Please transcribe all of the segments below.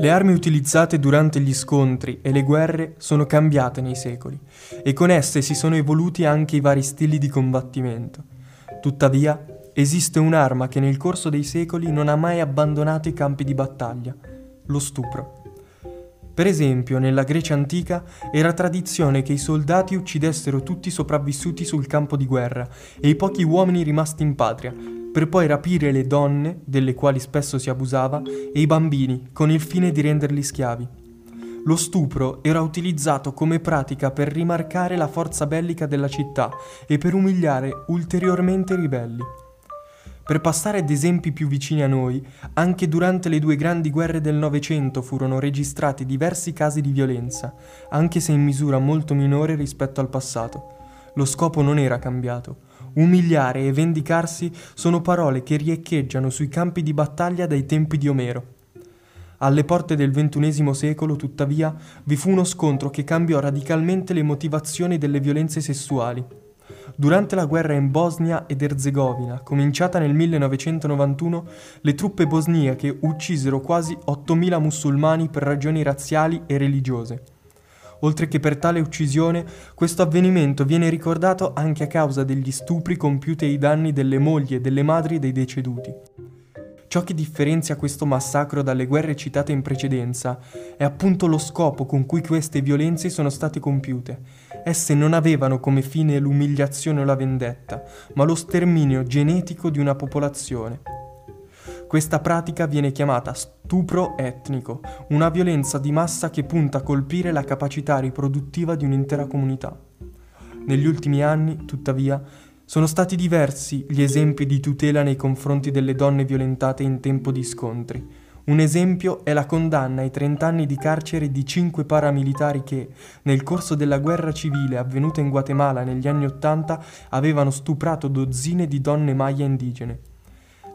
Le armi utilizzate durante gli scontri e le guerre sono cambiate nei secoli e con esse si sono evoluti anche i vari stili di combattimento. Tuttavia, esiste un'arma che nel corso dei secoli non ha mai abbandonato i campi di battaglia, lo stupro. Per esempio, nella Grecia antica era tradizione che i soldati uccidessero tutti i sopravvissuti sul campo di guerra e i pochi uomini rimasti in patria, per poi rapire le donne, delle quali spesso si abusava, e i bambini, con il fine di renderli schiavi. Lo stupro era utilizzato come pratica per rimarcare la forza bellica della città e per umiliare ulteriormente i ribelli. Per passare ad esempi più vicini a noi, anche durante le due grandi guerre del Novecento furono registrati diversi casi di violenza, anche se in misura molto minore rispetto al passato. Lo scopo non era cambiato. Umiliare e vendicarsi sono parole che riecheggiano sui campi di battaglia dai tempi di Omero. Alle porte del XXI secolo, tuttavia, vi fu uno scontro che cambiò radicalmente le motivazioni delle violenze sessuali. Durante la guerra in Bosnia ed Erzegovina, cominciata nel 1991, le truppe bosniache uccisero quasi 8.000 musulmani per ragioni razziali e religiose. Oltre che per tale uccisione, questo avvenimento viene ricordato anche a causa degli stupri compiuti ai danni delle mogli e delle madri dei deceduti. Ciò che differenzia questo massacro dalle guerre citate in precedenza è appunto lo scopo con cui queste violenze sono state compiute. Esse non avevano come fine l'umiliazione o la vendetta, ma lo sterminio genetico di una popolazione. Questa pratica viene chiamata stupro etnico, una violenza di massa che punta a colpire la capacità riproduttiva di un'intera comunità. Negli ultimi anni, tuttavia, sono stati diversi gli esempi di tutela nei confronti delle donne violentate in tempo di scontri. Un esempio è la condanna ai 30 anni di carcere di 5 paramilitari che, nel corso della guerra civile avvenuta in Guatemala negli anni Ottanta, avevano stuprato dozzine di donne maya indigene.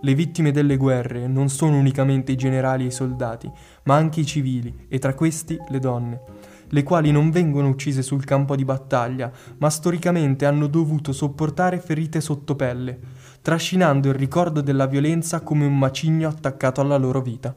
Le vittime delle guerre non sono unicamente i generali e i soldati, ma anche i civili, e tra questi le donne le quali non vengono uccise sul campo di battaglia, ma storicamente hanno dovuto sopportare ferite sotto pelle, trascinando il ricordo della violenza come un macigno attaccato alla loro vita.